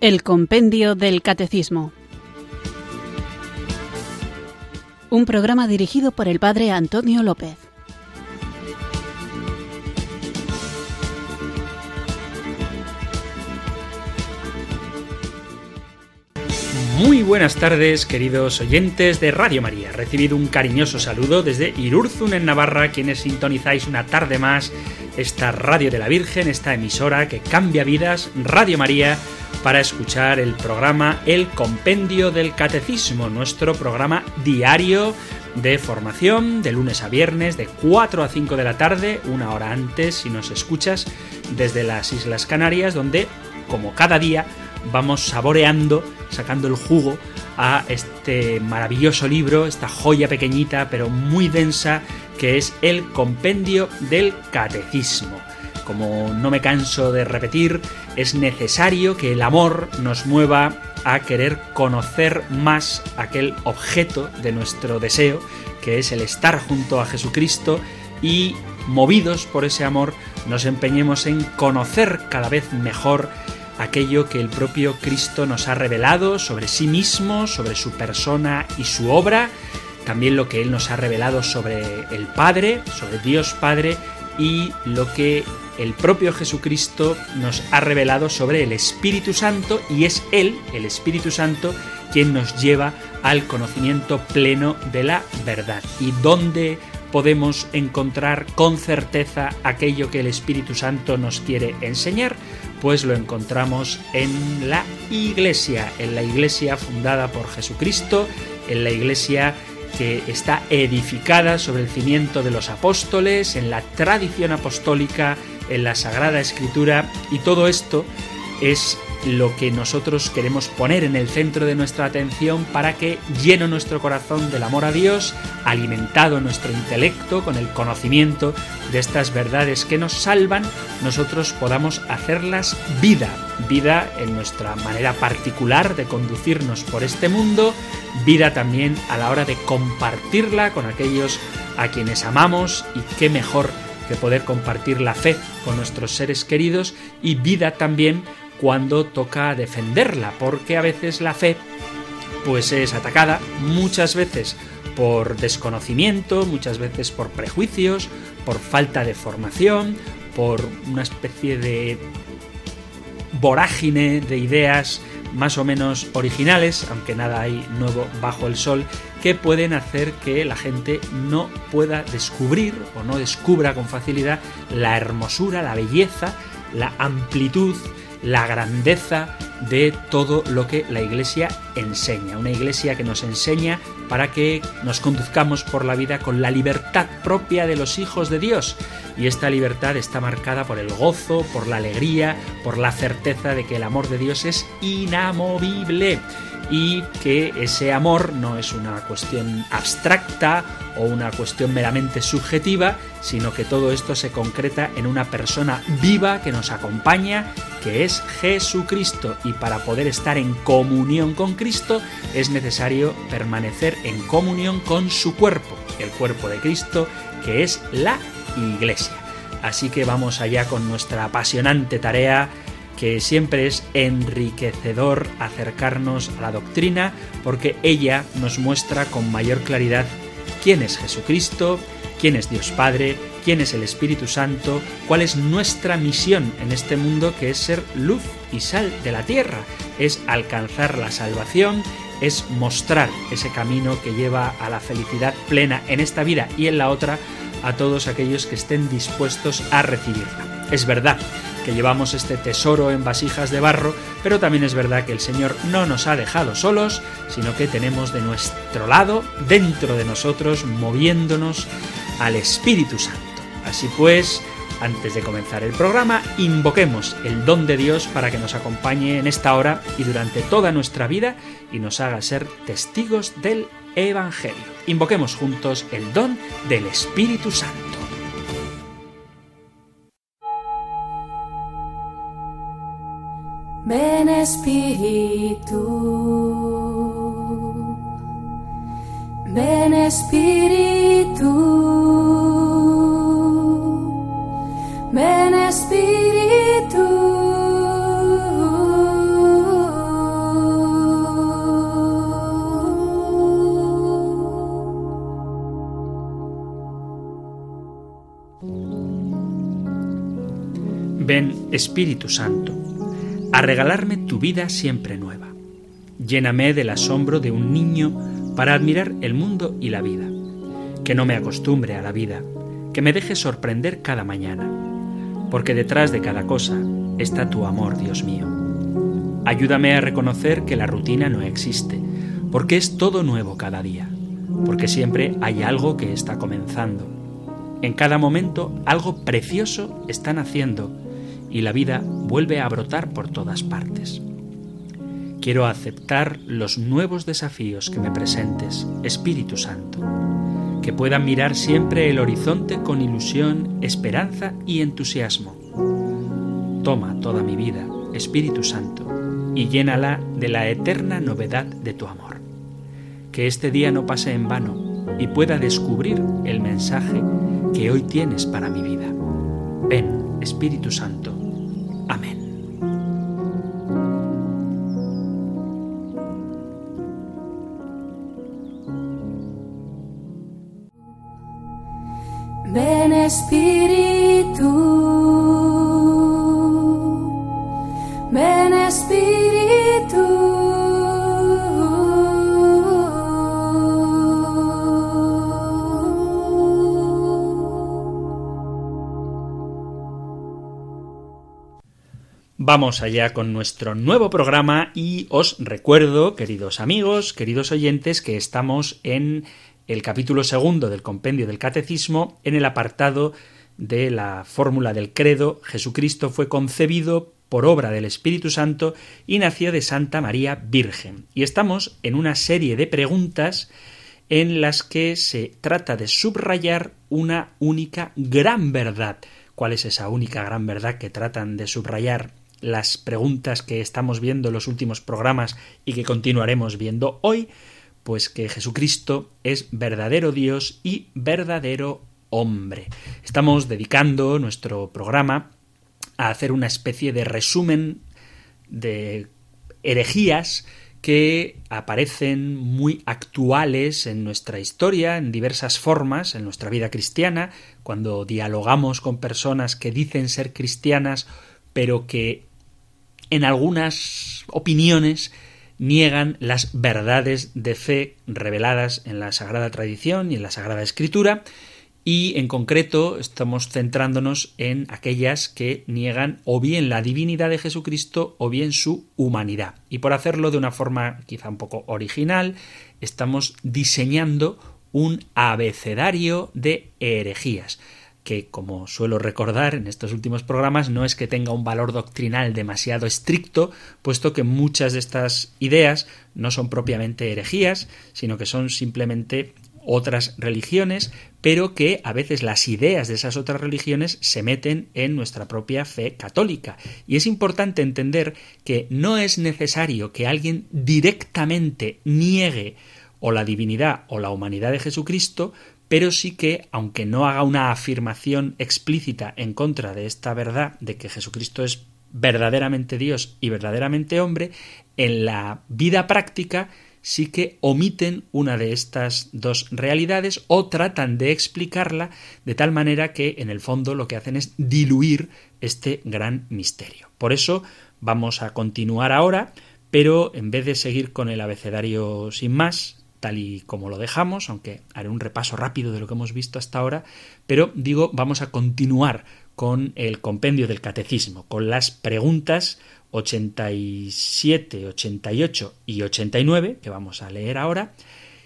El Compendio del Catecismo. Un programa dirigido por el Padre Antonio López. Muy buenas tardes, queridos oyentes de Radio María. Recibido un cariñoso saludo desde Irurzun en Navarra, quienes sintonizáis una tarde más esta Radio de la Virgen, esta emisora que cambia vidas, Radio María, para escuchar el programa El Compendio del Catecismo, nuestro programa diario de formación de lunes a viernes de 4 a 5 de la tarde, una hora antes si nos escuchas desde las Islas Canarias, donde, como cada día, vamos saboreando, sacando el jugo a este maravilloso libro, esta joya pequeñita pero muy densa que es el Compendio del Catecismo. Como no me canso de repetir, es necesario que el amor nos mueva a querer conocer más aquel objeto de nuestro deseo, que es el estar junto a Jesucristo y movidos por ese amor nos empeñemos en conocer cada vez mejor aquello que el propio Cristo nos ha revelado sobre sí mismo, sobre su persona y su obra, también lo que Él nos ha revelado sobre el Padre, sobre Dios Padre, y lo que el propio Jesucristo nos ha revelado sobre el Espíritu Santo, y es Él, el Espíritu Santo, quien nos lleva al conocimiento pleno de la verdad. ¿Y dónde podemos encontrar con certeza aquello que el Espíritu Santo nos quiere enseñar? pues lo encontramos en la iglesia, en la iglesia fundada por Jesucristo, en la iglesia que está edificada sobre el cimiento de los apóstoles, en la tradición apostólica, en la Sagrada Escritura, y todo esto es lo que nosotros queremos poner en el centro de nuestra atención para que, lleno nuestro corazón del amor a Dios, alimentado nuestro intelecto con el conocimiento de estas verdades que nos salvan, nosotros podamos hacerlas vida, vida en nuestra manera particular de conducirnos por este mundo, vida también a la hora de compartirla con aquellos a quienes amamos y qué mejor que poder compartir la fe con nuestros seres queridos y vida también cuando toca defenderla, porque a veces la fe pues es atacada muchas veces por desconocimiento, muchas veces por prejuicios, por falta de formación, por una especie de vorágine de ideas más o menos originales, aunque nada hay nuevo bajo el sol, que pueden hacer que la gente no pueda descubrir o no descubra con facilidad la hermosura, la belleza, la amplitud la grandeza de todo lo que la Iglesia enseña. Una Iglesia que nos enseña para que nos conduzcamos por la vida con la libertad propia de los hijos de Dios. Y esta libertad está marcada por el gozo, por la alegría, por la certeza de que el amor de Dios es inamovible y que ese amor no es una cuestión abstracta o una cuestión meramente subjetiva, sino que todo esto se concreta en una persona viva que nos acompaña, que es Jesucristo. Y para poder estar en comunión con Cristo es necesario permanecer en comunión con su cuerpo, el cuerpo de Cristo, que es la Iglesia. Así que vamos allá con nuestra apasionante tarea que siempre es enriquecedor acercarnos a la doctrina porque ella nos muestra con mayor claridad quién es Jesucristo, quién es Dios Padre, quién es el Espíritu Santo, cuál es nuestra misión en este mundo que es ser luz y sal de la tierra, es alcanzar la salvación, es mostrar ese camino que lleva a la felicidad plena en esta vida y en la otra a todos aquellos que estén dispuestos a recibirla. Es verdad que llevamos este tesoro en vasijas de barro, pero también es verdad que el Señor no nos ha dejado solos, sino que tenemos de nuestro lado, dentro de nosotros, moviéndonos al Espíritu Santo. Así pues, antes de comenzar el programa, invoquemos el don de Dios para que nos acompañe en esta hora y durante toda nuestra vida y nos haga ser testigos del Evangelio. Invoquemos juntos el don del Espíritu Santo. Ven Espíritu, ven Espíritu, ven Espíritu, Ven, Espíritu Santo, a regalarme tu vida siempre nueva. Lléname del asombro de un niño para admirar el mundo y la vida. Que no me acostumbre a la vida, que me deje sorprender cada mañana, porque detrás de cada cosa está tu amor, Dios mío. Ayúdame a reconocer que la rutina no existe, porque es todo nuevo cada día, porque siempre hay algo que está comenzando. En cada momento algo precioso está naciendo y la vida vuelve a brotar por todas partes. Quiero aceptar los nuevos desafíos que me presentes, Espíritu Santo, que pueda mirar siempre el horizonte con ilusión, esperanza y entusiasmo. Toma toda mi vida, Espíritu Santo, y llénala de la eterna novedad de tu amor. Que este día no pase en vano y pueda descubrir el mensaje que hoy tienes para mi vida. Ven, Espíritu Santo, Amén. Ven Espíritu, Vamos allá con nuestro nuevo programa y os recuerdo, queridos amigos, queridos oyentes, que estamos en el capítulo segundo del compendio del Catecismo, en el apartado de la fórmula del credo, Jesucristo fue concebido por obra del Espíritu Santo y nació de Santa María Virgen. Y estamos en una serie de preguntas en las que se trata de subrayar una única gran verdad. ¿Cuál es esa única gran verdad que tratan de subrayar las preguntas que estamos viendo en los últimos programas y que continuaremos viendo hoy? Pues que Jesucristo es verdadero Dios y verdadero hombre. Estamos dedicando nuestro programa a hacer una especie de resumen de herejías que aparecen muy actuales en nuestra historia, en diversas formas, en nuestra vida cristiana, cuando dialogamos con personas que dicen ser cristianas, pero que en algunas opiniones niegan las verdades de fe reveladas en la Sagrada Tradición y en la Sagrada Escritura, y en concreto estamos centrándonos en aquellas que niegan o bien la divinidad de Jesucristo o bien su humanidad. Y por hacerlo de una forma quizá un poco original, estamos diseñando un abecedario de herejías que, como suelo recordar en estos últimos programas, no es que tenga un valor doctrinal demasiado estricto, puesto que muchas de estas ideas no son propiamente herejías, sino que son simplemente otras religiones, pero que a veces las ideas de esas otras religiones se meten en nuestra propia fe católica. Y es importante entender que no es necesario que alguien directamente niegue o la divinidad o la humanidad de Jesucristo pero sí que, aunque no haga una afirmación explícita en contra de esta verdad de que Jesucristo es verdaderamente Dios y verdaderamente hombre, en la vida práctica sí que omiten una de estas dos realidades o tratan de explicarla de tal manera que en el fondo lo que hacen es diluir este gran misterio. Por eso vamos a continuar ahora, pero en vez de seguir con el abecedario sin más, tal y como lo dejamos, aunque haré un repaso rápido de lo que hemos visto hasta ahora, pero digo, vamos a continuar con el compendio del catecismo, con las preguntas 87, 88 y 89, que vamos a leer ahora,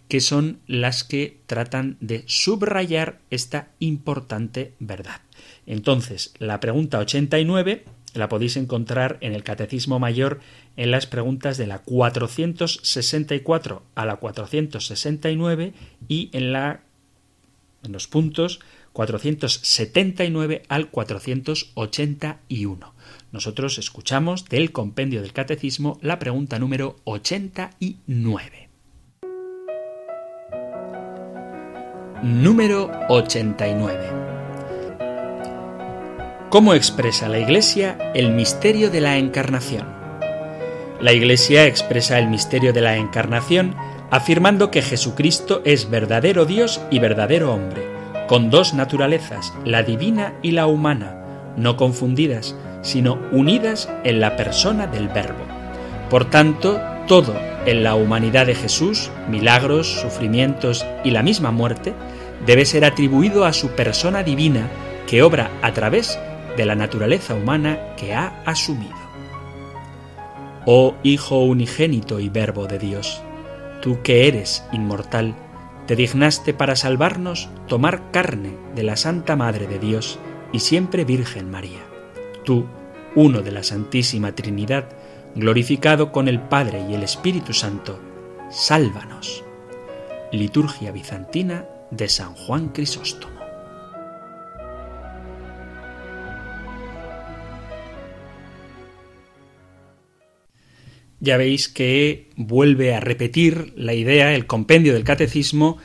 que son las que tratan de subrayar esta importante verdad. Entonces, la pregunta 89 la podéis encontrar en el Catecismo Mayor en las preguntas de la 464 a la 469 y en la en los puntos 479 al 481. Nosotros escuchamos del compendio del catecismo la pregunta número 89. Número 89. ¿Cómo expresa la Iglesia el misterio de la Encarnación? La Iglesia expresa el misterio de la Encarnación afirmando que Jesucristo es verdadero Dios y verdadero hombre, con dos naturalezas, la divina y la humana, no confundidas, sino unidas en la persona del Verbo. Por tanto, todo en la humanidad de Jesús, milagros, sufrimientos y la misma muerte, debe ser atribuido a su persona divina que obra a través de la naturaleza humana que ha asumido. Oh Hijo unigénito y Verbo de Dios, tú que eres inmortal, te dignaste para salvarnos tomar carne de la Santa Madre de Dios y siempre Virgen María. Tú, uno de la Santísima Trinidad, glorificado con el Padre y el Espíritu Santo, sálvanos. Liturgia bizantina de San Juan Crisóstomo. Ya veis que vuelve a repetir la idea, el compendio del catecismo,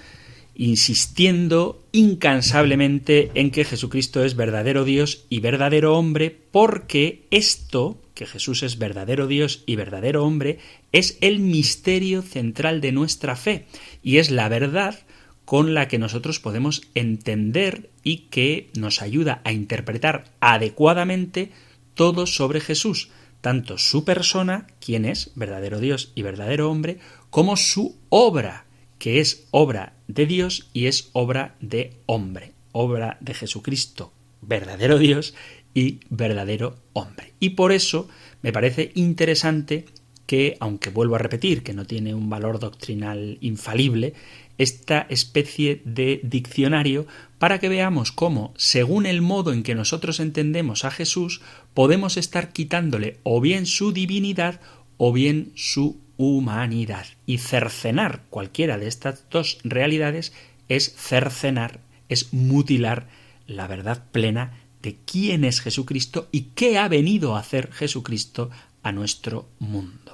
insistiendo incansablemente en que Jesucristo es verdadero Dios y verdadero hombre, porque esto, que Jesús es verdadero Dios y verdadero hombre, es el misterio central de nuestra fe y es la verdad con la que nosotros podemos entender y que nos ayuda a interpretar adecuadamente todo sobre Jesús, tanto su persona, quien es verdadero Dios y verdadero hombre, como su obra, que es obra de Dios y es obra de hombre, obra de Jesucristo, verdadero Dios y verdadero hombre. Y por eso me parece interesante que, aunque vuelvo a repetir que no tiene un valor doctrinal infalible, esta especie de diccionario para que veamos cómo, según el modo en que nosotros entendemos a Jesús, podemos estar quitándole o bien su divinidad o bien su humanidad. Y cercenar cualquiera de estas dos realidades es cercenar, es mutilar la verdad plena de quién es Jesucristo y qué ha venido a hacer Jesucristo a nuestro mundo.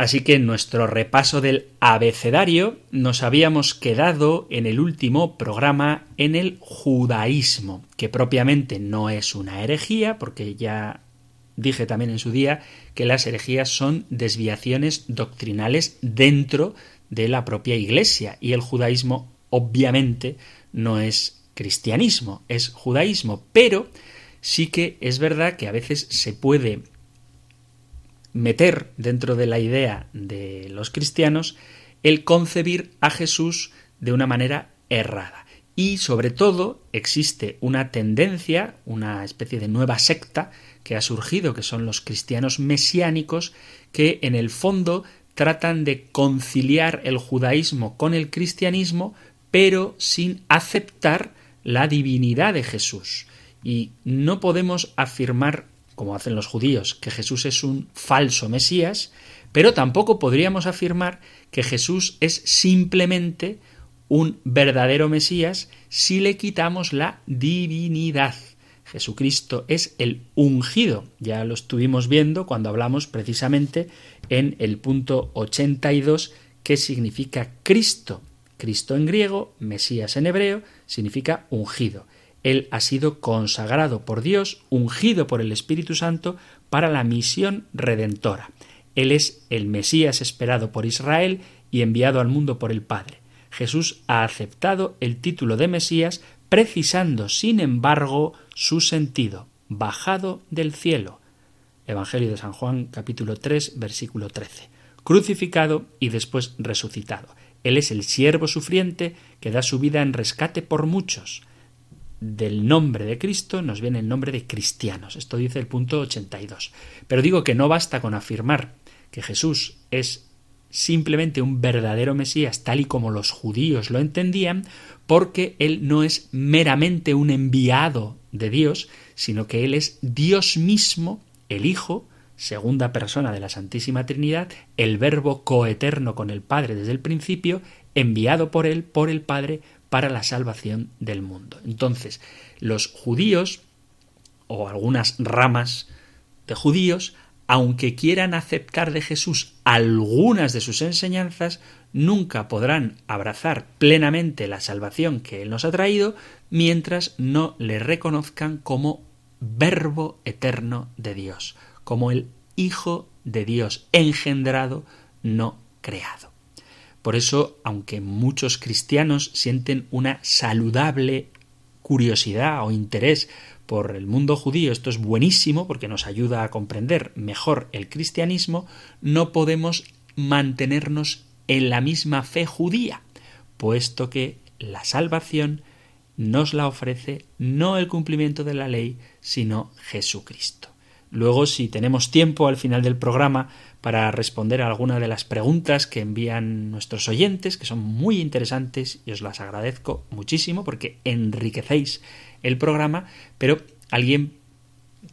Así que en nuestro repaso del abecedario nos habíamos quedado en el último programa en el judaísmo, que propiamente no es una herejía, porque ya dije también en su día que las herejías son desviaciones doctrinales dentro de la propia Iglesia y el judaísmo obviamente no es cristianismo, es judaísmo, pero sí que es verdad que a veces se puede meter dentro de la idea de los cristianos el concebir a Jesús de una manera errada. Y sobre todo existe una tendencia, una especie de nueva secta que ha surgido, que son los cristianos mesiánicos, que en el fondo tratan de conciliar el judaísmo con el cristianismo, pero sin aceptar la divinidad de Jesús. Y no podemos afirmar, como hacen los judíos, que Jesús es un falso Mesías, pero tampoco podríamos afirmar que Jesús es simplemente un verdadero Mesías si le quitamos la divinidad. Jesucristo es el ungido. Ya lo estuvimos viendo cuando hablamos precisamente en el punto 82 que significa Cristo. Cristo en griego, Mesías en hebreo, significa ungido. Él ha sido consagrado por Dios, ungido por el Espíritu Santo para la misión redentora. Él es el Mesías esperado por Israel y enviado al mundo por el Padre. Jesús ha aceptado el título de Mesías precisando, sin embargo, su sentido, bajado del cielo. Evangelio de San Juan capítulo 3 versículo 13. Crucificado y después resucitado. Él es el siervo sufriente que da su vida en rescate por muchos. Del nombre de Cristo nos viene el nombre de cristianos. Esto dice el punto 82. Pero digo que no basta con afirmar que Jesús es simplemente un verdadero Mesías tal y como los judíos lo entendían, porque Él no es meramente un enviado de Dios, sino que Él es Dios mismo, el Hijo, segunda persona de la Santísima Trinidad, el Verbo coeterno con el Padre desde el principio, enviado por Él, por el Padre, para la salvación del mundo. Entonces, los judíos, o algunas ramas de judíos, aunque quieran aceptar de Jesús algunas de sus enseñanzas, nunca podrán abrazar plenamente la salvación que Él nos ha traído mientras no le reconozcan como verbo eterno de Dios, como el Hijo de Dios engendrado, no creado. Por eso, aunque muchos cristianos sienten una saludable curiosidad o interés por el mundo judío, esto es buenísimo porque nos ayuda a comprender mejor el cristianismo, no podemos mantenernos en la misma fe judía, puesto que la salvación nos la ofrece no el cumplimiento de la ley, sino Jesucristo. Luego, si tenemos tiempo al final del programa para responder a alguna de las preguntas que envían nuestros oyentes, que son muy interesantes y os las agradezco muchísimo porque enriquecéis el programa, pero alguien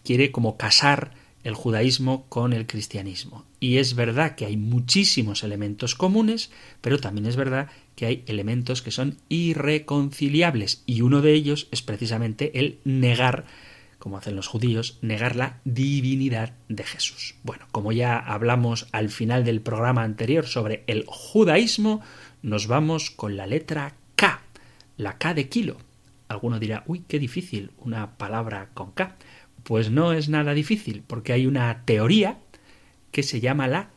quiere como casar el judaísmo con el cristianismo. Y es verdad que hay muchísimos elementos comunes, pero también es verdad que hay elementos que son irreconciliables y uno de ellos es precisamente el negar como hacen los judíos, negar la divinidad de Jesús. Bueno, como ya hablamos al final del programa anterior sobre el judaísmo, nos vamos con la letra K, la K de kilo. Alguno dirá, uy, qué difícil una palabra con K. Pues no es nada difícil, porque hay una teoría que se llama la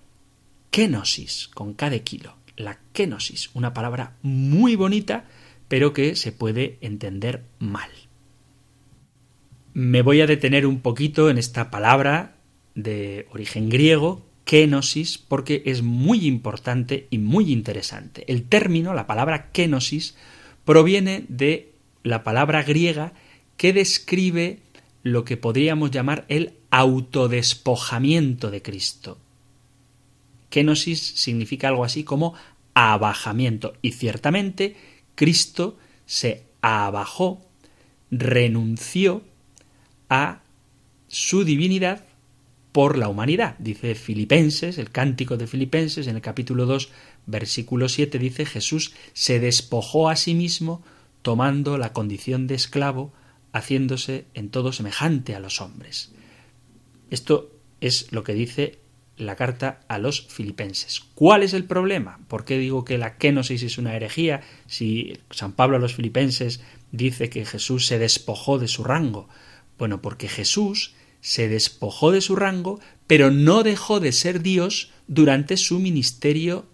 kenosis, con K de kilo. La kenosis, una palabra muy bonita, pero que se puede entender mal. Me voy a detener un poquito en esta palabra de origen griego, kenosis, porque es muy importante y muy interesante. El término, la palabra kenosis, proviene de la palabra griega que describe lo que podríamos llamar el autodespojamiento de Cristo. Kenosis significa algo así como abajamiento y ciertamente Cristo se abajó, renunció a su divinidad por la humanidad. Dice Filipenses, el cántico de Filipenses, en el capítulo 2, versículo 7, dice Jesús se despojó a sí mismo tomando la condición de esclavo, haciéndose en todo semejante a los hombres. Esto es lo que dice la carta a los filipenses. ¿Cuál es el problema? ¿Por qué digo que la kenosis es una herejía si San Pablo a los filipenses dice que Jesús se despojó de su rango? Bueno, porque Jesús se despojó de su rango, pero no dejó de ser Dios durante su ministerio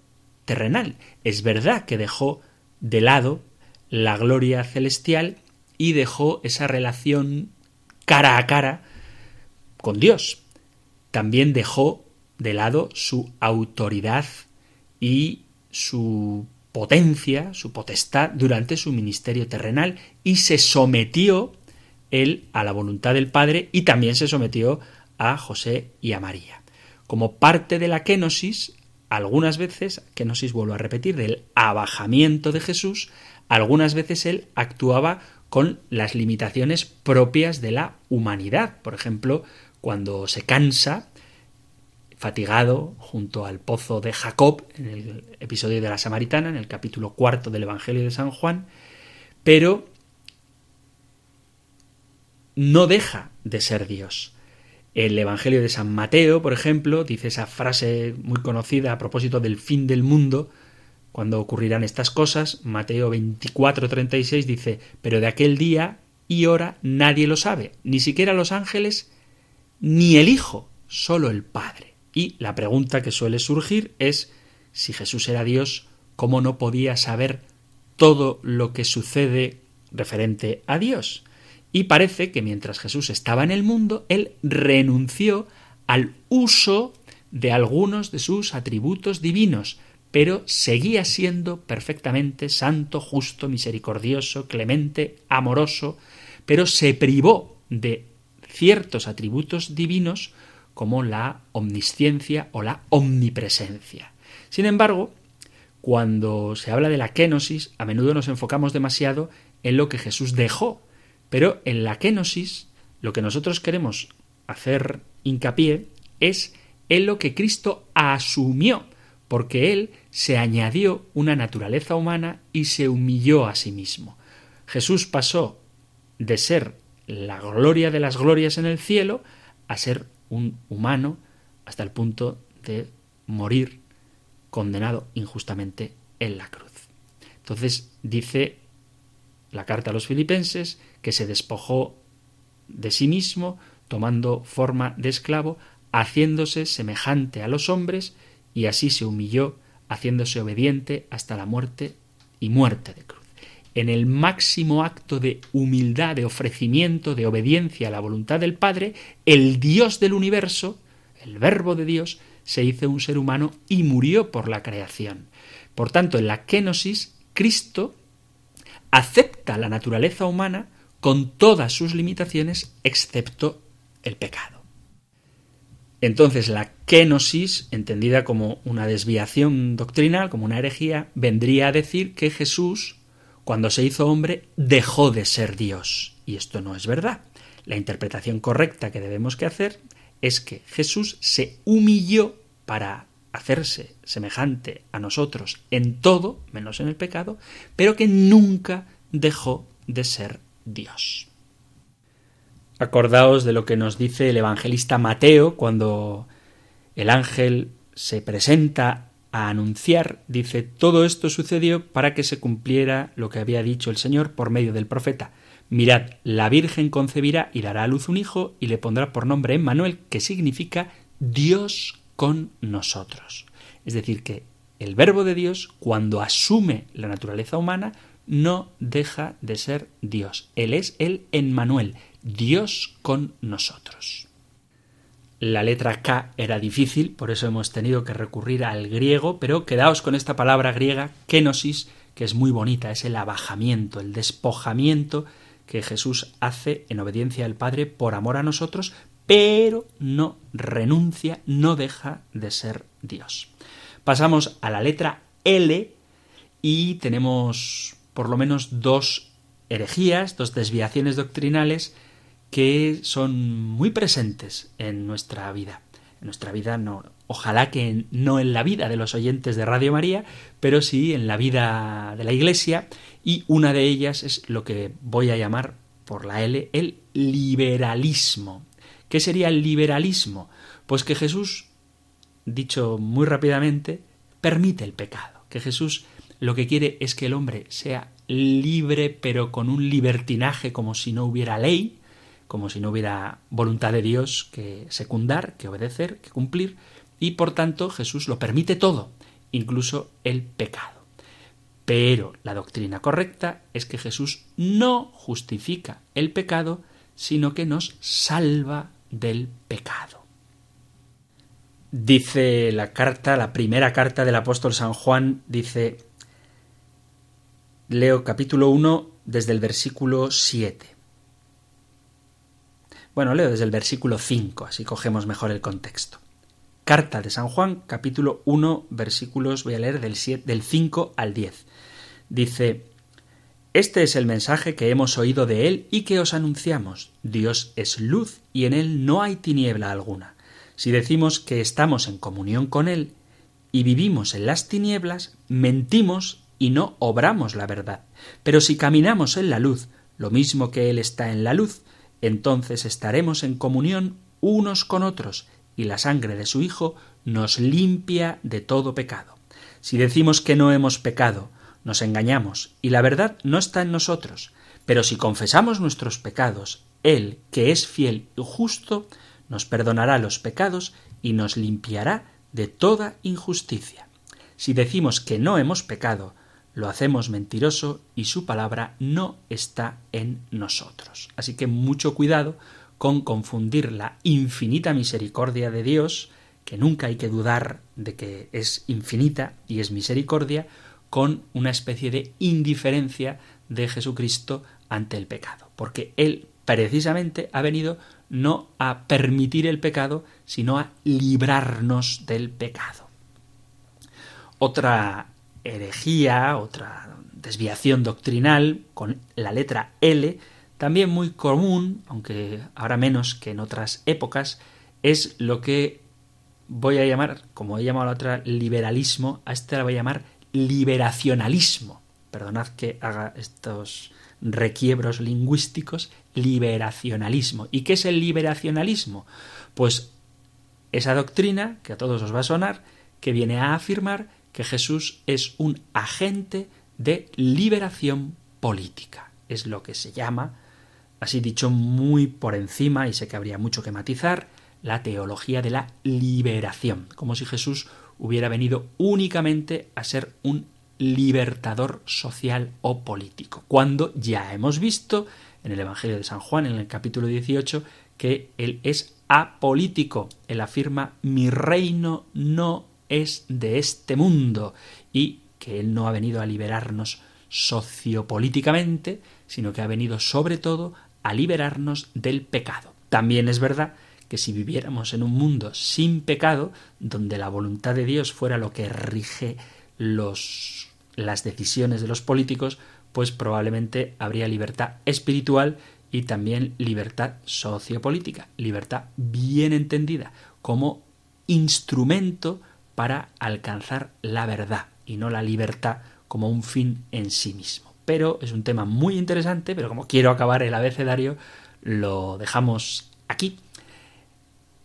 terrenal. Es verdad que dejó de lado la gloria celestial y dejó esa relación cara a cara con Dios. También dejó de lado su autoridad y su potencia, su potestad durante su ministerio terrenal y se sometió él a la voluntad del Padre y también se sometió a José y a María. Como parte de la kenosis, algunas veces, kenosis vuelvo a repetir, del abajamiento de Jesús, algunas veces él actuaba con las limitaciones propias de la humanidad. Por ejemplo, cuando se cansa, fatigado, junto al pozo de Jacob, en el episodio de la Samaritana, en el capítulo cuarto del Evangelio de San Juan, pero no deja de ser Dios. El Evangelio de San Mateo, por ejemplo, dice esa frase muy conocida a propósito del fin del mundo, cuando ocurrirán estas cosas, Mateo 24:36 dice, pero de aquel día y hora nadie lo sabe, ni siquiera los ángeles, ni el Hijo, solo el Padre. Y la pregunta que suele surgir es, si Jesús era Dios, ¿cómo no podía saber todo lo que sucede referente a Dios? Y parece que mientras Jesús estaba en el mundo, él renunció al uso de algunos de sus atributos divinos, pero seguía siendo perfectamente santo, justo, misericordioso, clemente, amoroso, pero se privó de ciertos atributos divinos como la omnisciencia o la omnipresencia. Sin embargo, cuando se habla de la kenosis, a menudo nos enfocamos demasiado en lo que Jesús dejó pero en la kenosis lo que nosotros queremos hacer hincapié es en lo que Cristo asumió, porque Él se añadió una naturaleza humana y se humilló a sí mismo. Jesús pasó de ser la gloria de las glorias en el cielo a ser un humano hasta el punto de morir condenado injustamente en la cruz. Entonces dice la carta a los filipenses que se despojó de sí mismo, tomando forma de esclavo, haciéndose semejante a los hombres, y así se humilló haciéndose obediente hasta la muerte y muerte de cruz. En el máximo acto de humildad, de ofrecimiento, de obediencia a la voluntad del Padre, el Dios del universo, el Verbo de Dios, se hizo un ser humano y murió por la creación. Por tanto, en la kenosis, Cristo acepta la naturaleza humana con todas sus limitaciones, excepto el pecado. Entonces la kenosis, entendida como una desviación doctrinal, como una herejía, vendría a decir que Jesús, cuando se hizo hombre, dejó de ser Dios. Y esto no es verdad. La interpretación correcta que debemos que hacer es que Jesús se humilló para hacerse semejante a nosotros en todo, menos en el pecado, pero que nunca dejó de ser Dios. Acordaos de lo que nos dice el evangelista Mateo cuando el ángel se presenta a anunciar, dice, todo esto sucedió para que se cumpliera lo que había dicho el Señor por medio del profeta. Mirad, la Virgen concebirá y dará a luz un hijo y le pondrá por nombre Emmanuel, que significa Dios con nosotros. Es decir, que el Verbo de Dios, cuando asume la naturaleza humana, no deja de ser Dios. Él es el Emmanuel, Dios con nosotros. La letra K era difícil, por eso hemos tenido que recurrir al griego, pero quedaos con esta palabra griega, kenosis, que es muy bonita, es el abajamiento, el despojamiento que Jesús hace en obediencia al Padre por amor a nosotros, pero no renuncia, no deja de ser Dios. Pasamos a la letra L y tenemos por lo menos dos herejías, dos desviaciones doctrinales que son muy presentes en nuestra vida. En nuestra vida no, ojalá que no en la vida de los oyentes de Radio María, pero sí en la vida de la Iglesia y una de ellas es lo que voy a llamar por la L el liberalismo. ¿Qué sería el liberalismo? Pues que Jesús, dicho muy rápidamente, permite el pecado, que Jesús lo que quiere es que el hombre sea libre pero con un libertinaje como si no hubiera ley, como si no hubiera voluntad de Dios que secundar, que obedecer, que cumplir, y por tanto Jesús lo permite todo, incluso el pecado. Pero la doctrina correcta es que Jesús no justifica el pecado, sino que nos salva del pecado. Dice la carta, la primera carta del apóstol San Juan, dice, leo capítulo 1 desde el versículo 7. Bueno, leo desde el versículo 5, así cogemos mejor el contexto. Carta de San Juan, capítulo 1, versículos, voy a leer del, del 5 al 10. Dice, Este es el mensaje que hemos oído de Él y que os anunciamos. Dios es luz y en Él no hay tiniebla alguna. Si decimos que estamos en comunión con Él y vivimos en las tinieblas, mentimos y no obramos la verdad. Pero si caminamos en la luz, lo mismo que Él está en la luz, entonces estaremos en comunión unos con otros, y la sangre de su Hijo nos limpia de todo pecado. Si decimos que no hemos pecado, nos engañamos, y la verdad no está en nosotros. Pero si confesamos nuestros pecados, Él, que es fiel y justo, nos perdonará los pecados y nos limpiará de toda injusticia. Si decimos que no hemos pecado, lo hacemos mentiroso y su palabra no está en nosotros. Así que mucho cuidado con confundir la infinita misericordia de Dios, que nunca hay que dudar de que es infinita y es misericordia, con una especie de indiferencia de Jesucristo ante el pecado, porque Él precisamente ha venido no a permitir el pecado, sino a librarnos del pecado. Otra herejía, otra desviación doctrinal con la letra L, también muy común, aunque ahora menos que en otras épocas, es lo que voy a llamar, como he llamado a la otra liberalismo, a este la voy a llamar liberacionalismo. Perdonad que haga estos requiebros lingüísticos, liberacionalismo. ¿Y qué es el liberacionalismo? Pues esa doctrina, que a todos os va a sonar, que viene a afirmar que Jesús es un agente de liberación política. Es lo que se llama, así dicho muy por encima, y sé que habría mucho que matizar, la teología de la liberación, como si Jesús hubiera venido únicamente a ser un libertador social o político, cuando ya hemos visto en el Evangelio de San Juan, en el capítulo 18, que él es apolítico. Él afirma mi reino no es de este mundo y que él no ha venido a liberarnos sociopolíticamente, sino que ha venido sobre todo a liberarnos del pecado. También es verdad que si viviéramos en un mundo sin pecado, donde la voluntad de Dios fuera lo que rige las decisiones de los políticos, pues probablemente habría libertad espiritual y también libertad sociopolítica, libertad bien entendida como instrumento para alcanzar la verdad y no la libertad como un fin en sí mismo. Pero es un tema muy interesante, pero como quiero acabar el abecedario, lo dejamos aquí,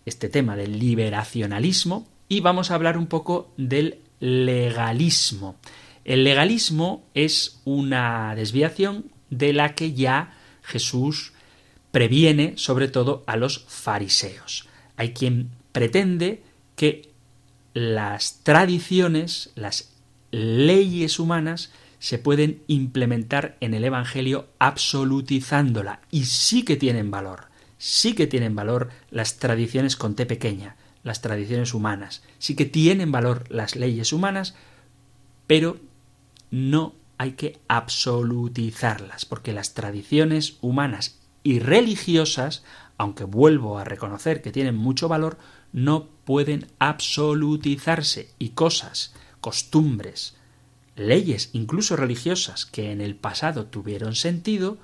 este tema del liberacionalismo, y vamos a hablar un poco del legalismo. El legalismo es una desviación de la que ya Jesús previene sobre todo a los fariseos. Hay quien pretende que las tradiciones, las leyes humanas se pueden implementar en el Evangelio absolutizándola y sí que tienen valor, sí que tienen valor las tradiciones con T pequeña, las tradiciones humanas, sí que tienen valor las leyes humanas, pero no hay que absolutizarlas, porque las tradiciones humanas y religiosas, aunque vuelvo a reconocer que tienen mucho valor, no pueden absolutizarse. Y cosas, costumbres, leyes, incluso religiosas, que en el pasado tuvieron sentido,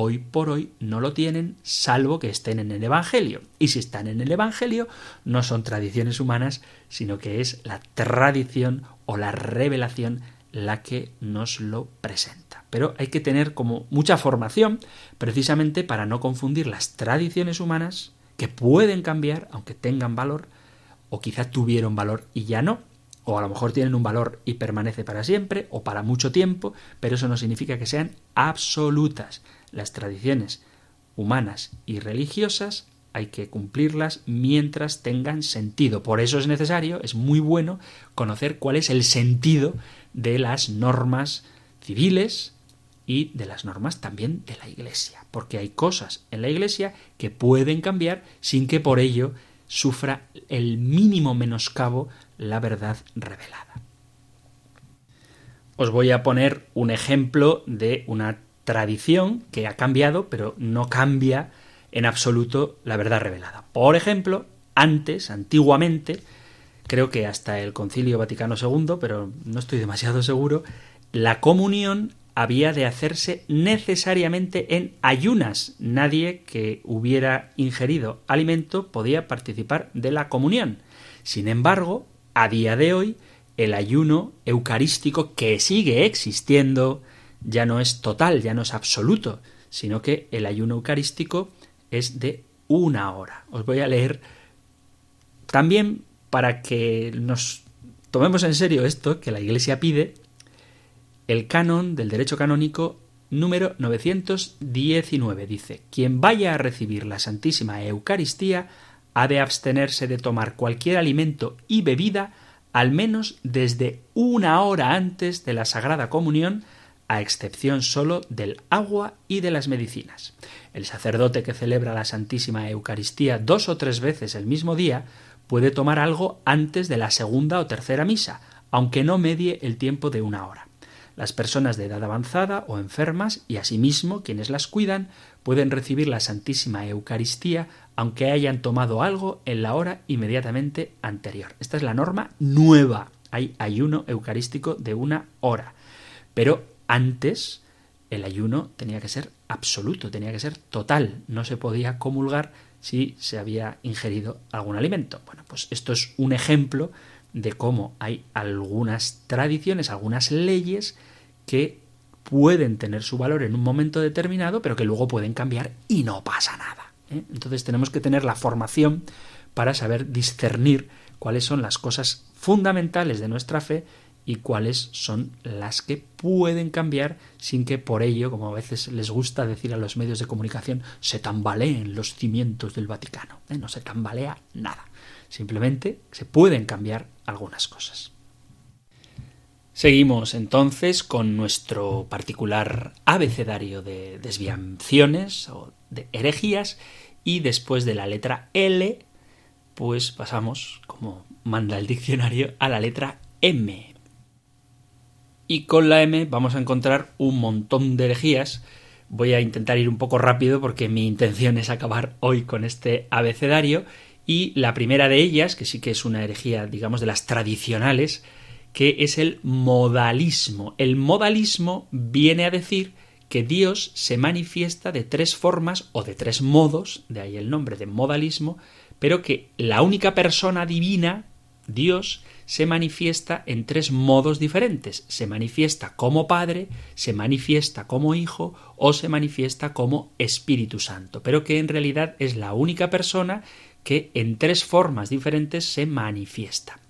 hoy por hoy no lo tienen, salvo que estén en el Evangelio. Y si están en el Evangelio, no son tradiciones humanas, sino que es la tradición o la revelación la que nos lo presenta. Pero hay que tener como mucha formación precisamente para no confundir las tradiciones humanas que pueden cambiar, aunque tengan valor, o quizá tuvieron valor y ya no, o a lo mejor tienen un valor y permanece para siempre o para mucho tiempo, pero eso no significa que sean absolutas. Las tradiciones humanas y religiosas hay que cumplirlas mientras tengan sentido. Por eso es necesario, es muy bueno conocer cuál es el sentido de las normas civiles y de las normas también de la Iglesia, porque hay cosas en la Iglesia que pueden cambiar sin que por ello sufra el mínimo menoscabo la verdad revelada. Os voy a poner un ejemplo de una tradición que ha cambiado, pero no cambia en absoluto la verdad revelada. Por ejemplo, antes, antiguamente, creo que hasta el Concilio Vaticano II, pero no estoy demasiado seguro, la comunión había de hacerse necesariamente en ayunas. Nadie que hubiera ingerido alimento podía participar de la comunión. Sin embargo, a día de hoy, el ayuno eucarístico que sigue existiendo ya no es total, ya no es absoluto, sino que el ayuno eucarístico es de una hora. Os voy a leer también para que nos tomemos en serio esto que la Iglesia pide, el canon del derecho canónico número 919 dice, quien vaya a recibir la Santísima Eucaristía ha de abstenerse de tomar cualquier alimento y bebida al menos desde una hora antes de la Sagrada Comunión, a excepción sólo del agua y de las medicinas. El sacerdote que celebra la Santísima Eucaristía dos o tres veces el mismo día puede tomar algo antes de la segunda o tercera misa, aunque no medie el tiempo de una hora. Las personas de edad avanzada o enfermas y asimismo quienes las cuidan pueden recibir la Santísima Eucaristía aunque hayan tomado algo en la hora inmediatamente anterior. Esta es la norma nueva. Hay ayuno eucarístico de una hora. Pero antes el ayuno tenía que ser absoluto, tenía que ser total. No se podía comulgar si se había ingerido algún alimento. Bueno, pues esto es un ejemplo de cómo hay algunas tradiciones, algunas leyes que pueden tener su valor en un momento determinado, pero que luego pueden cambiar y no pasa nada. ¿eh? Entonces tenemos que tener la formación para saber discernir cuáles son las cosas fundamentales de nuestra fe y cuáles son las que pueden cambiar sin que por ello, como a veces les gusta decir a los medios de comunicación, se tambaleen los cimientos del Vaticano. ¿eh? No se tambalea nada. Simplemente se pueden cambiar algunas cosas. Seguimos entonces con nuestro particular abecedario de desviaciones o de herejías y después de la letra L pues pasamos, como manda el diccionario, a la letra M. Y con la M vamos a encontrar un montón de herejías. Voy a intentar ir un poco rápido porque mi intención es acabar hoy con este abecedario. Y la primera de ellas, que sí que es una herejía, digamos, de las tradicionales, que es el modalismo. El modalismo viene a decir que Dios se manifiesta de tres formas o de tres modos, de ahí el nombre de modalismo, pero que la única persona divina, Dios, se manifiesta en tres modos diferentes. Se manifiesta como Padre, se manifiesta como Hijo o se manifiesta como Espíritu Santo, pero que en realidad es la única persona que en tres formas diferentes se manifiesta.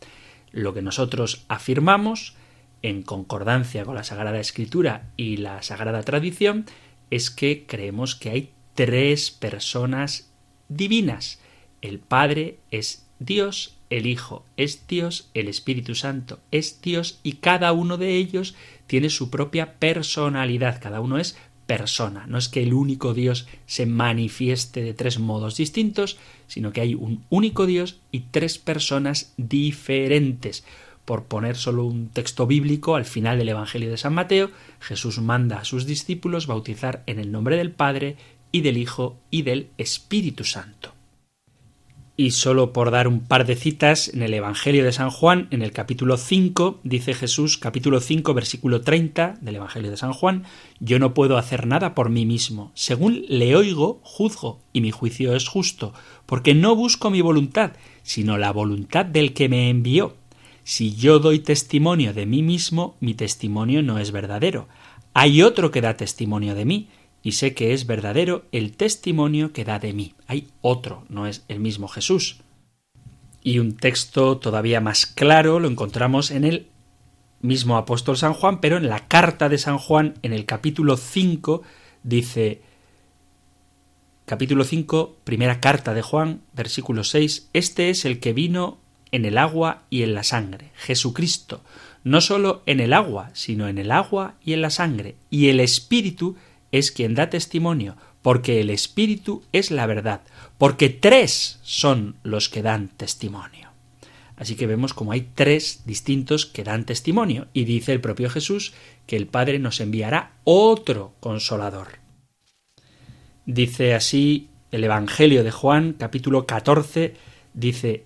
Lo que nosotros afirmamos, en concordancia con la Sagrada Escritura y la Sagrada Tradición, es que creemos que hay tres personas divinas, el Padre es Dios, el Hijo es Dios, el Espíritu Santo es Dios y cada uno de ellos tiene su propia personalidad, cada uno es persona. No es que el único Dios se manifieste de tres modos distintos, sino que hay un único Dios y tres personas diferentes. Por poner solo un texto bíblico, al final del Evangelio de San Mateo, Jesús manda a sus discípulos bautizar en el nombre del Padre y del Hijo y del Espíritu Santo. Y solo por dar un par de citas, en el Evangelio de San Juan, en el capítulo 5, dice Jesús, capítulo 5, versículo 30 del Evangelio de San Juan, yo no puedo hacer nada por mí mismo. Según le oigo, juzgo, y mi juicio es justo, porque no busco mi voluntad, sino la voluntad del que me envió. Si yo doy testimonio de mí mismo, mi testimonio no es verdadero. Hay otro que da testimonio de mí, y sé que es verdadero el testimonio que da de mí. Hay otro, no es el mismo Jesús. Y un texto todavía más claro lo encontramos en el mismo apóstol San Juan, pero en la carta de San Juan, en el capítulo 5, dice, capítulo 5, primera carta de Juan, versículo 6, Este es el que vino en el agua y en la sangre, Jesucristo, no sólo en el agua, sino en el agua y en la sangre, y el Espíritu es quien da testimonio, porque el Espíritu es la verdad, porque tres son los que dan testimonio. Así que vemos como hay tres distintos que dan testimonio, y dice el propio Jesús que el Padre nos enviará otro consolador. Dice así el Evangelio de Juan, capítulo 14, dice,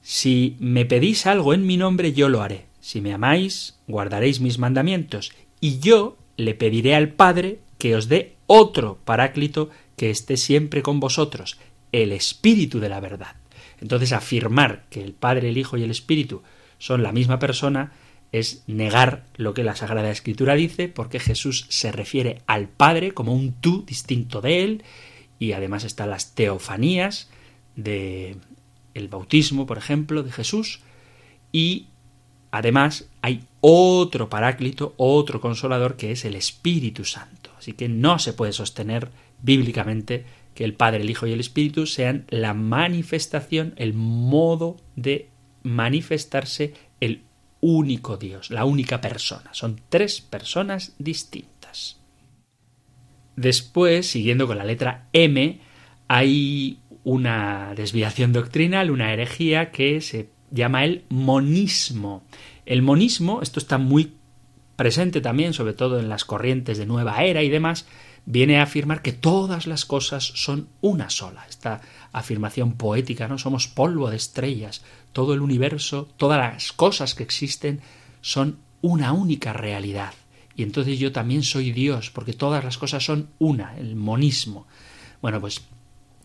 Si me pedís algo en mi nombre, yo lo haré. Si me amáis, guardaréis mis mandamientos, y yo le pediré al Padre que os dé otro paráclito que esté siempre con vosotros, el Espíritu de la verdad. Entonces afirmar que el Padre, el Hijo y el Espíritu son la misma persona es negar lo que la Sagrada Escritura dice, porque Jesús se refiere al Padre como un tú distinto de él, y además están las teofanías de el bautismo, por ejemplo, de Jesús, y además hay otro paráclito, otro consolador que es el Espíritu Santo. Así que no se puede sostener bíblicamente que el Padre, el Hijo y el Espíritu sean la manifestación, el modo de manifestarse el único Dios, la única persona. Son tres personas distintas. Después, siguiendo con la letra M, hay una desviación doctrinal, una herejía que se llama el monismo. El monismo, esto está muy presente también, sobre todo en las corrientes de nueva era y demás, viene a afirmar que todas las cosas son una sola. Esta afirmación poética, ¿no? Somos polvo de estrellas, todo el universo, todas las cosas que existen son una única realidad. Y entonces yo también soy Dios, porque todas las cosas son una, el monismo. Bueno, pues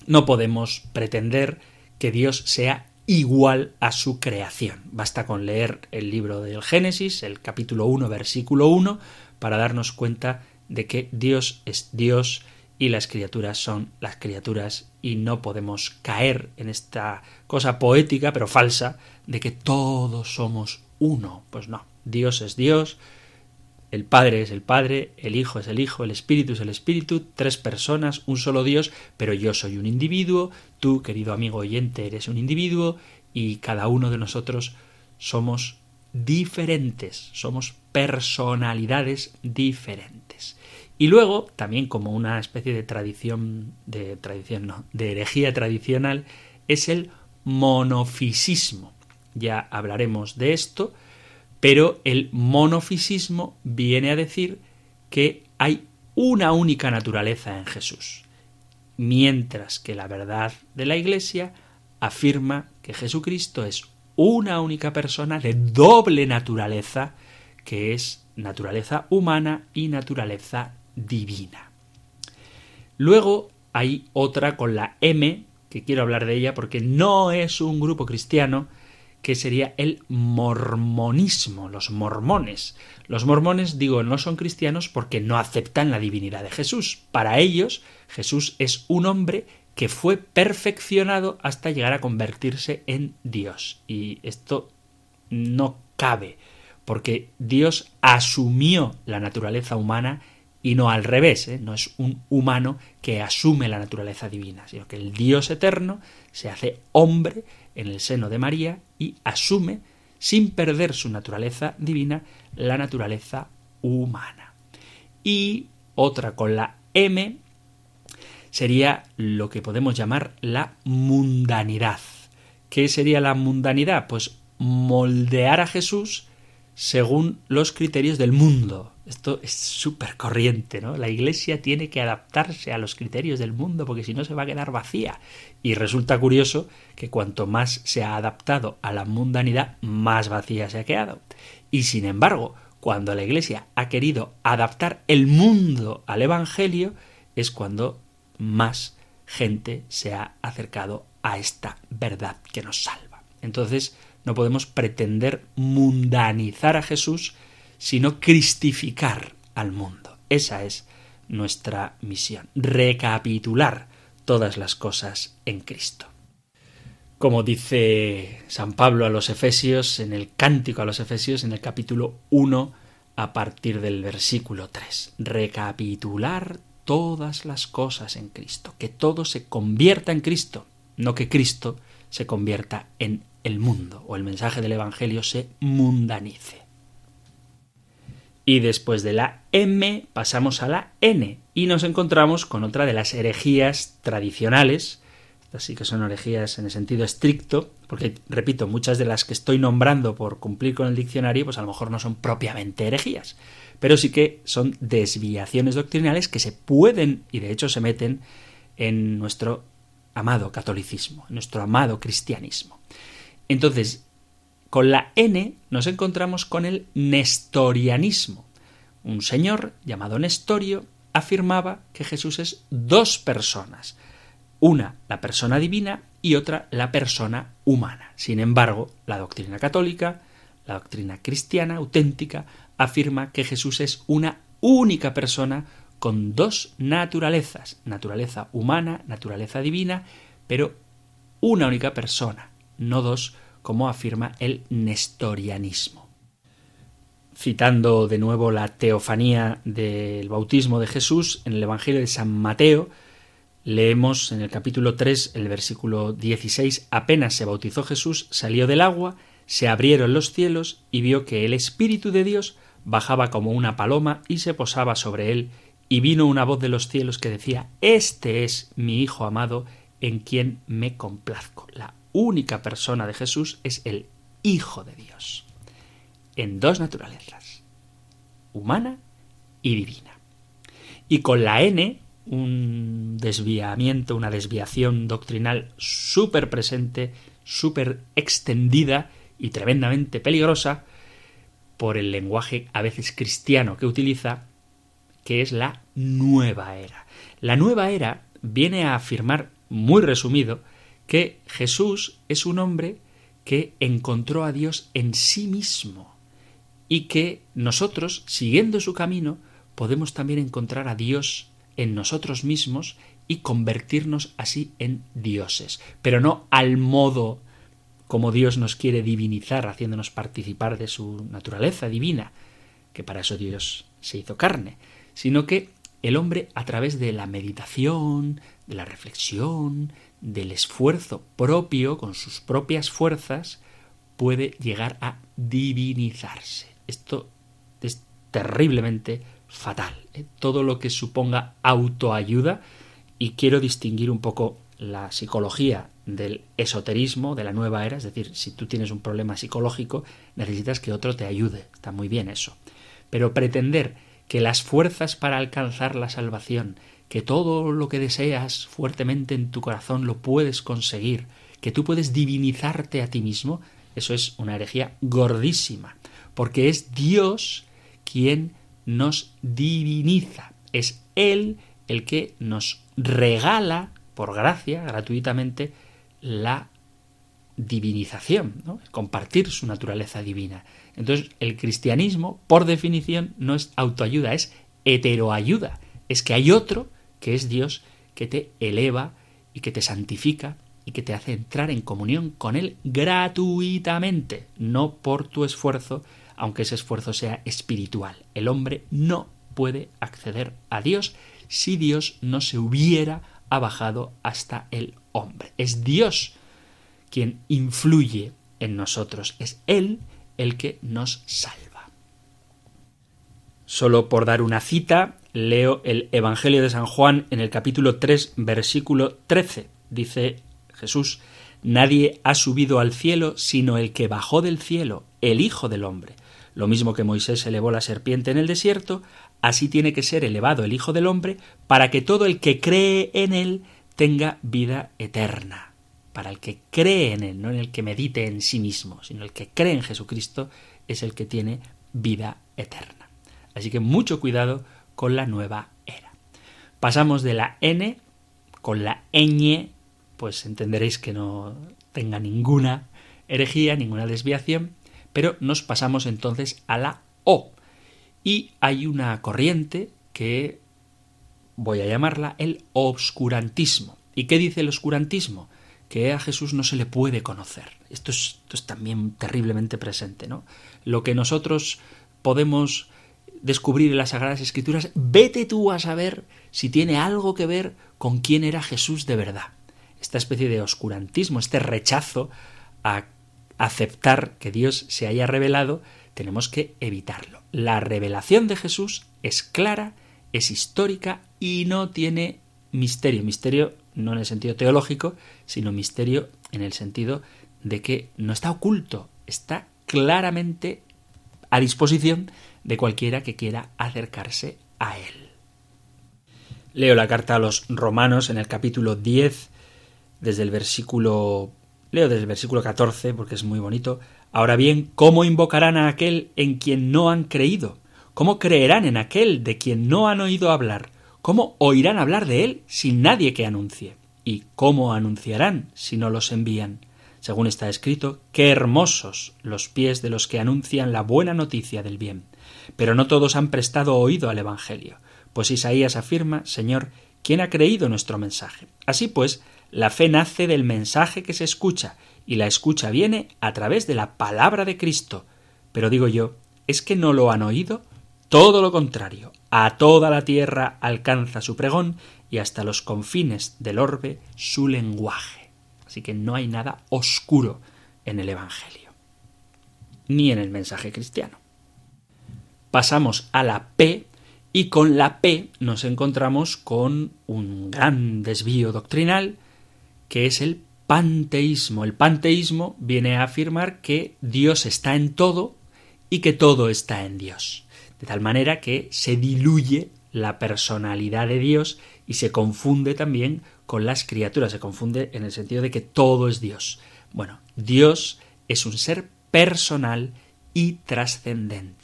no podemos pretender que Dios sea igual a su creación. Basta con leer el libro del Génesis, el capítulo 1, versículo 1, para darnos cuenta de que Dios es Dios y las criaturas son las criaturas y no podemos caer en esta cosa poética pero falsa de que todos somos uno. Pues no, Dios es Dios, el Padre es el Padre, el Hijo es el Hijo, el Espíritu es el Espíritu, tres personas, un solo Dios, pero yo soy un individuo, tú, querido amigo oyente, eres un individuo, y cada uno de nosotros somos diferentes, somos personalidades diferentes. Y luego, también como una especie de tradición, de tradición, no, de herejía tradicional, es el monofisismo. Ya hablaremos de esto, pero el monofisismo viene a decir que hay una única naturaleza en Jesús, mientras que la verdad de la Iglesia afirma que Jesucristo es una única persona de doble naturaleza, que es naturaleza humana y naturaleza divina. Luego hay otra con la M, que quiero hablar de ella porque no es un grupo cristiano, que sería el mormonismo, los mormones. Los mormones, digo, no son cristianos porque no aceptan la divinidad de Jesús. Para ellos, Jesús es un hombre que fue perfeccionado hasta llegar a convertirse en Dios. Y esto no cabe, porque Dios asumió la naturaleza humana y no al revés, ¿eh? no es un humano que asume la naturaleza divina, sino que el Dios eterno se hace hombre en el seno de María y asume, sin perder su naturaleza divina, la naturaleza humana. Y otra con la M sería lo que podemos llamar la mundanidad. ¿Qué sería la mundanidad? Pues moldear a Jesús según los criterios del mundo. Esto es súper corriente, ¿no? La Iglesia tiene que adaptarse a los criterios del mundo porque si no se va a quedar vacía. Y resulta curioso que cuanto más se ha adaptado a la mundanidad, más vacía se ha quedado. Y sin embargo, cuando la Iglesia ha querido adaptar el mundo al Evangelio, es cuando más gente se ha acercado a esta verdad que nos salva. Entonces, no podemos pretender mundanizar a Jesús, sino cristificar al mundo. Esa es nuestra misión, recapitular todas las cosas en Cristo. Como dice San Pablo a los Efesios, en el cántico a los Efesios, en el capítulo 1, a partir del versículo 3, recapitular todas las cosas en Cristo, que todo se convierta en Cristo, no que Cristo se convierta en el mundo o el mensaje del Evangelio se mundanice. Y después de la M pasamos a la N y nos encontramos con otra de las herejías tradicionales, estas sí que son herejías en el sentido estricto, porque, repito, muchas de las que estoy nombrando por cumplir con el diccionario, pues a lo mejor no son propiamente herejías, pero sí que son desviaciones doctrinales que se pueden y de hecho se meten en nuestro amado catolicismo, en nuestro amado cristianismo. Entonces, con la N nos encontramos con el nestorianismo. Un señor llamado Nestorio afirmaba que Jesús es dos personas, una la persona divina y otra la persona humana. Sin embargo, la doctrina católica, la doctrina cristiana auténtica, afirma que Jesús es una única persona con dos naturalezas, naturaleza humana, naturaleza divina, pero una única persona, no dos, como afirma el nestorianismo. Citando de nuevo la teofanía del bautismo de Jesús en el Evangelio de San Mateo, leemos en el capítulo 3, el versículo 16, apenas se bautizó Jesús, salió del agua, se abrieron los cielos y vio que el Espíritu de Dios bajaba como una paloma y se posaba sobre él, y vino una voz de los cielos que decía, Este es mi Hijo amado, en quien me complazco. La única persona de Jesús es el Hijo de Dios, en dos naturalezas, humana y divina. Y con la N, un desviamiento, una desviación doctrinal súper presente, súper extendida y tremendamente peligrosa por el lenguaje a veces cristiano que utiliza, que es la nueva era. La nueva era viene a afirmar, muy resumido, que Jesús es un hombre que encontró a Dios en sí mismo y que nosotros, siguiendo su camino, podemos también encontrar a Dios en nosotros mismos y convertirnos así en dioses, pero no al modo como Dios nos quiere divinizar, haciéndonos participar de su naturaleza divina, que para eso Dios se hizo carne, sino que el hombre a través de la meditación, de la reflexión, del esfuerzo propio, con sus propias fuerzas, puede llegar a divinizarse. Esto es terriblemente fatal. ¿eh? Todo lo que suponga autoayuda, y quiero distinguir un poco la psicología del esoterismo de la nueva era, es decir, si tú tienes un problema psicológico, necesitas que otro te ayude. Está muy bien eso. Pero pretender que las fuerzas para alcanzar la salvación, que todo lo que deseas fuertemente en tu corazón lo puedes conseguir, que tú puedes divinizarte a ti mismo, eso es una herejía gordísima, porque es Dios quien nos diviniza, es Él el que nos regala, por gracia, gratuitamente, la divinización, ¿no? compartir su naturaleza divina. Entonces, el cristianismo, por definición, no es autoayuda, es heteroayuda. Es que hay otro, que es Dios, que te eleva y que te santifica y que te hace entrar en comunión con Él gratuitamente, no por tu esfuerzo, aunque ese esfuerzo sea espiritual. El hombre no puede acceder a Dios si Dios no se hubiera abajado hasta el hombre. Es Dios quien influye en nosotros, es Él el que nos salva. Solo por dar una cita, leo el Evangelio de San Juan en el capítulo 3, versículo 13. Dice Jesús, Nadie ha subido al cielo sino el que bajó del cielo, el Hijo del Hombre. Lo mismo que Moisés elevó la serpiente en el desierto, así tiene que ser elevado el Hijo del Hombre, para que todo el que cree en él tenga vida eterna. Para el que cree en él, no en el que medite en sí mismo, sino el que cree en Jesucristo, es el que tiene vida eterna. Así que mucho cuidado con la nueva era. Pasamos de la N con la ñ pues entenderéis que no tenga ninguna herejía, ninguna desviación, pero nos pasamos entonces a la O. Y hay una corriente que voy a llamarla el obscurantismo. ¿Y qué dice el oscurantismo? Que a Jesús no se le puede conocer. Esto es, esto es también terriblemente presente, ¿no? Lo que nosotros podemos descubrir en las Sagradas Escrituras, vete tú a saber si tiene algo que ver con quién era Jesús de verdad esta especie de oscurantismo, este rechazo a aceptar que Dios se haya revelado, tenemos que evitarlo. La revelación de Jesús es clara, es histórica y no tiene misterio. Misterio no en el sentido teológico, sino misterio en el sentido de que no está oculto, está claramente a disposición de cualquiera que quiera acercarse a él. Leo la carta a los romanos en el capítulo 10, desde el versículo leo desde el versículo 14 porque es muy bonito. Ahora bien, ¿cómo invocarán a aquel en quien no han creído? ¿Cómo creerán en aquel de quien no han oído hablar? ¿Cómo oirán hablar de él sin nadie que anuncie? ¿Y cómo anunciarán si no los envían? Según está escrito, qué hermosos los pies de los que anuncian la buena noticia del bien. Pero no todos han prestado oído al Evangelio, pues Isaías afirma, Señor, ¿quién ha creído nuestro mensaje? Así pues, la fe nace del mensaje que se escucha, y la escucha viene a través de la palabra de Cristo. Pero digo yo, ¿es que no lo han oído? Todo lo contrario, a toda la tierra alcanza su pregón y hasta los confines del orbe su lenguaje. Así que no hay nada oscuro en el Evangelio, ni en el mensaje cristiano. Pasamos a la P y con la P nos encontramos con un gran desvío doctrinal que es el panteísmo. El panteísmo viene a afirmar que Dios está en todo y que todo está en Dios. De tal manera que se diluye la personalidad de Dios y se confunde también con las criaturas, se confunde en el sentido de que todo es Dios. Bueno, Dios es un ser personal y trascendente,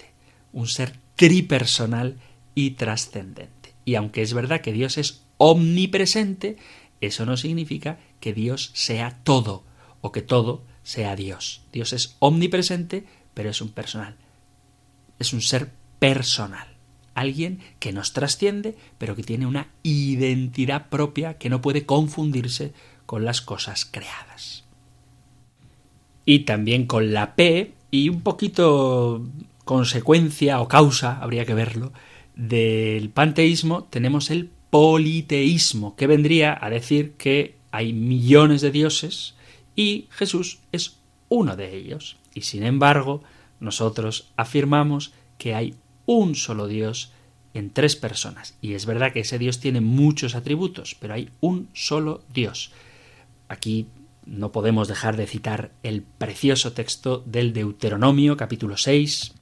un ser tripersonal y trascendente. Y aunque es verdad que Dios es omnipresente, eso no significa que Dios sea todo o que todo sea Dios. Dios es omnipresente, pero es un personal. Es un ser personal. Alguien que nos trasciende, pero que tiene una identidad propia que no puede confundirse con las cosas creadas. Y también con la P, y un poquito consecuencia o causa, habría que verlo, del panteísmo, tenemos el politeísmo, que vendría a decir que hay millones de dioses y Jesús es uno de ellos. Y sin embargo, nosotros afirmamos que hay un solo Dios en tres personas. Y es verdad que ese Dios tiene muchos atributos, pero hay un solo Dios. Aquí no podemos dejar de citar el precioso texto del Deuteronomio capítulo 6,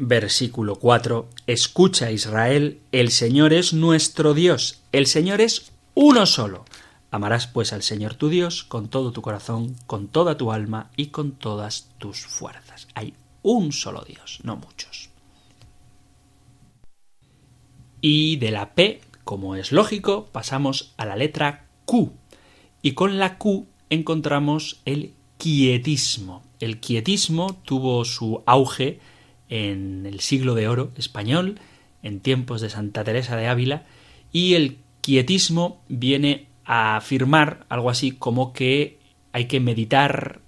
versículo 4. Escucha Israel, el Señor es nuestro Dios, el Señor es uno solo. Amarás pues al Señor tu Dios con todo tu corazón, con toda tu alma y con todas tus fuerzas. Hay un solo Dios, no muchos. Y de la P, como es lógico, pasamos a la letra Q. Y con la Q encontramos el quietismo. El quietismo tuvo su auge en el siglo de oro español, en tiempos de Santa Teresa de Ávila, y el quietismo viene a afirmar algo así como que hay que meditar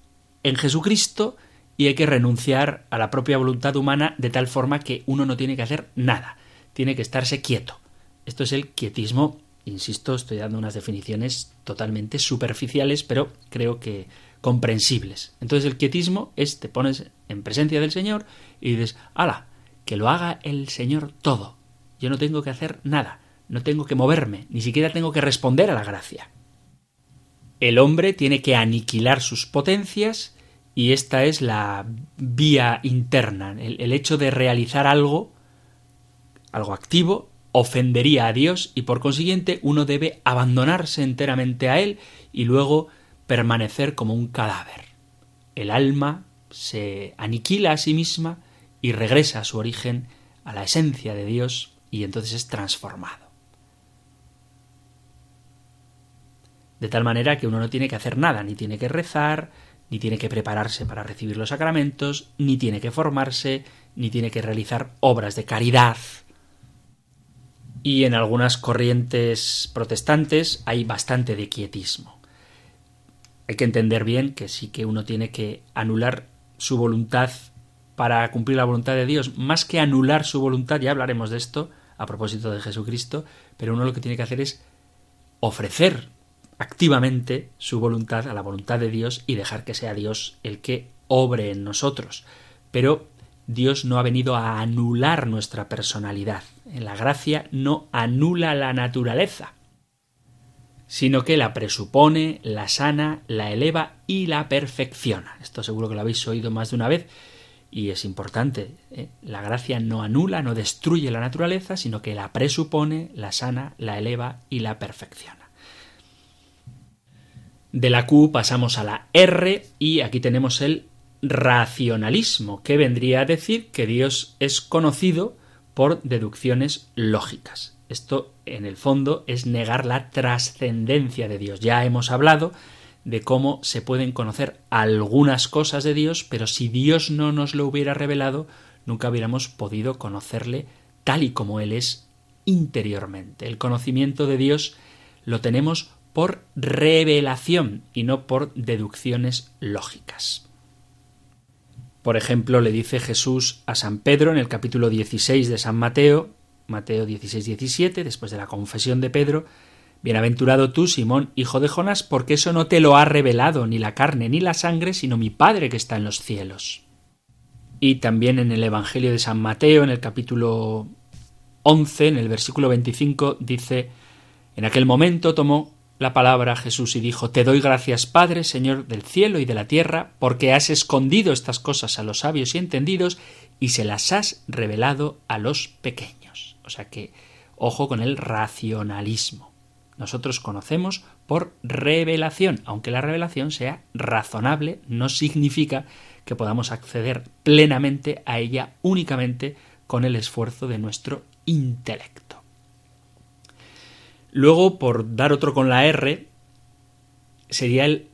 en Jesucristo y hay que renunciar a la propia voluntad humana de tal forma que uno no tiene que hacer nada, tiene que estarse quieto. Esto es el quietismo, insisto, estoy dando unas definiciones totalmente superficiales, pero creo que comprensibles. Entonces el quietismo es te pones en presencia del Señor y dices, ala, que lo haga el Señor todo. Yo no tengo que hacer nada, no tengo que moverme, ni siquiera tengo que responder a la gracia. El hombre tiene que aniquilar sus potencias y esta es la vía interna. El, el hecho de realizar algo, algo activo, ofendería a Dios y por consiguiente uno debe abandonarse enteramente a Él y luego permanecer como un cadáver. El alma se aniquila a sí misma y regresa a su origen, a la esencia de Dios, y entonces es transformado. De tal manera que uno no tiene que hacer nada, ni tiene que rezar, ni tiene que prepararse para recibir los sacramentos, ni tiene que formarse, ni tiene que realizar obras de caridad. Y en algunas corrientes protestantes hay bastante de quietismo. Hay que entender bien que sí que uno tiene que anular su voluntad para cumplir la voluntad de Dios, más que anular su voluntad, ya hablaremos de esto a propósito de Jesucristo, pero uno lo que tiene que hacer es ofrecer activamente su voluntad a la voluntad de Dios y dejar que sea Dios el que obre en nosotros. Pero Dios no ha venido a anular nuestra personalidad. En la gracia no anula la naturaleza sino que la presupone, la sana, la eleva y la perfecciona. Esto seguro que lo habéis oído más de una vez y es importante. ¿eh? La gracia no anula, no destruye la naturaleza, sino que la presupone, la sana, la eleva y la perfecciona. De la Q pasamos a la R y aquí tenemos el racionalismo, que vendría a decir que Dios es conocido por deducciones lógicas. Esto, en el fondo, es negar la trascendencia de Dios. Ya hemos hablado de cómo se pueden conocer algunas cosas de Dios, pero si Dios no nos lo hubiera revelado, nunca hubiéramos podido conocerle tal y como Él es interiormente. El conocimiento de Dios lo tenemos por revelación y no por deducciones lógicas. Por ejemplo, le dice Jesús a San Pedro en el capítulo 16 de San Mateo, Mateo 16, 17, después de la confesión de Pedro, Bienaventurado tú, Simón, hijo de Jonás, porque eso no te lo ha revelado ni la carne ni la sangre, sino mi Padre que está en los cielos. Y también en el Evangelio de San Mateo, en el capítulo 11, en el versículo 25, dice, en aquel momento tomó la palabra Jesús y dijo, Te doy gracias, Padre, Señor del cielo y de la tierra, porque has escondido estas cosas a los sabios y entendidos y se las has revelado a los pequeños. O sea que, ojo con el racionalismo. Nosotros conocemos por revelación, aunque la revelación sea razonable, no significa que podamos acceder plenamente a ella únicamente con el esfuerzo de nuestro intelecto. Luego, por dar otro con la R, sería el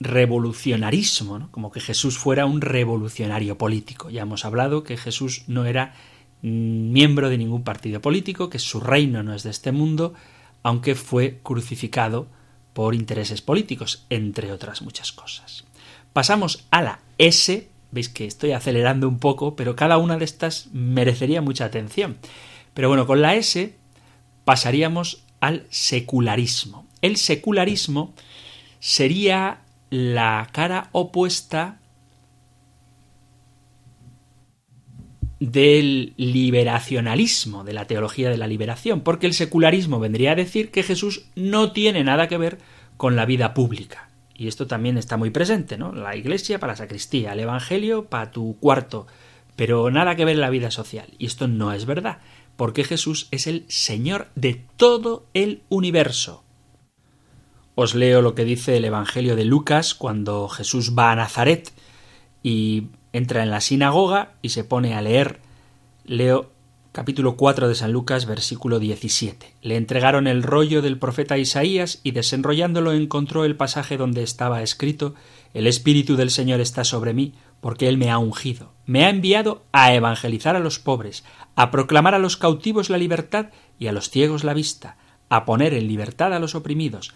revolucionarismo, como que Jesús fuera un revolucionario político. Ya hemos hablado que Jesús no era miembro de ningún partido político, que su reino no es de este mundo, aunque fue crucificado por intereses políticos, entre otras muchas cosas. Pasamos a la S, veis que estoy acelerando un poco, pero cada una de estas merecería mucha atención. Pero bueno, con la S pasaríamos al secularismo. El secularismo sería la cara opuesta del liberacionalismo, de la teología de la liberación, porque el secularismo vendría a decir que Jesús no tiene nada que ver con la vida pública. Y esto también está muy presente, ¿no? La iglesia para la sacristía, el evangelio para tu cuarto, pero nada que ver en la vida social. Y esto no es verdad, porque Jesús es el Señor de todo el universo. Os leo lo que dice el Evangelio de Lucas cuando Jesús va a Nazaret y entra en la sinagoga y se pone a leer. Leo capítulo 4 de San Lucas, versículo 17. Le entregaron el rollo del profeta Isaías y desenrollándolo encontró el pasaje donde estaba escrito El Espíritu del Señor está sobre mí, porque Él me ha ungido. Me ha enviado a evangelizar a los pobres, a proclamar a los cautivos la libertad y a los ciegos la vista, a poner en libertad a los oprimidos,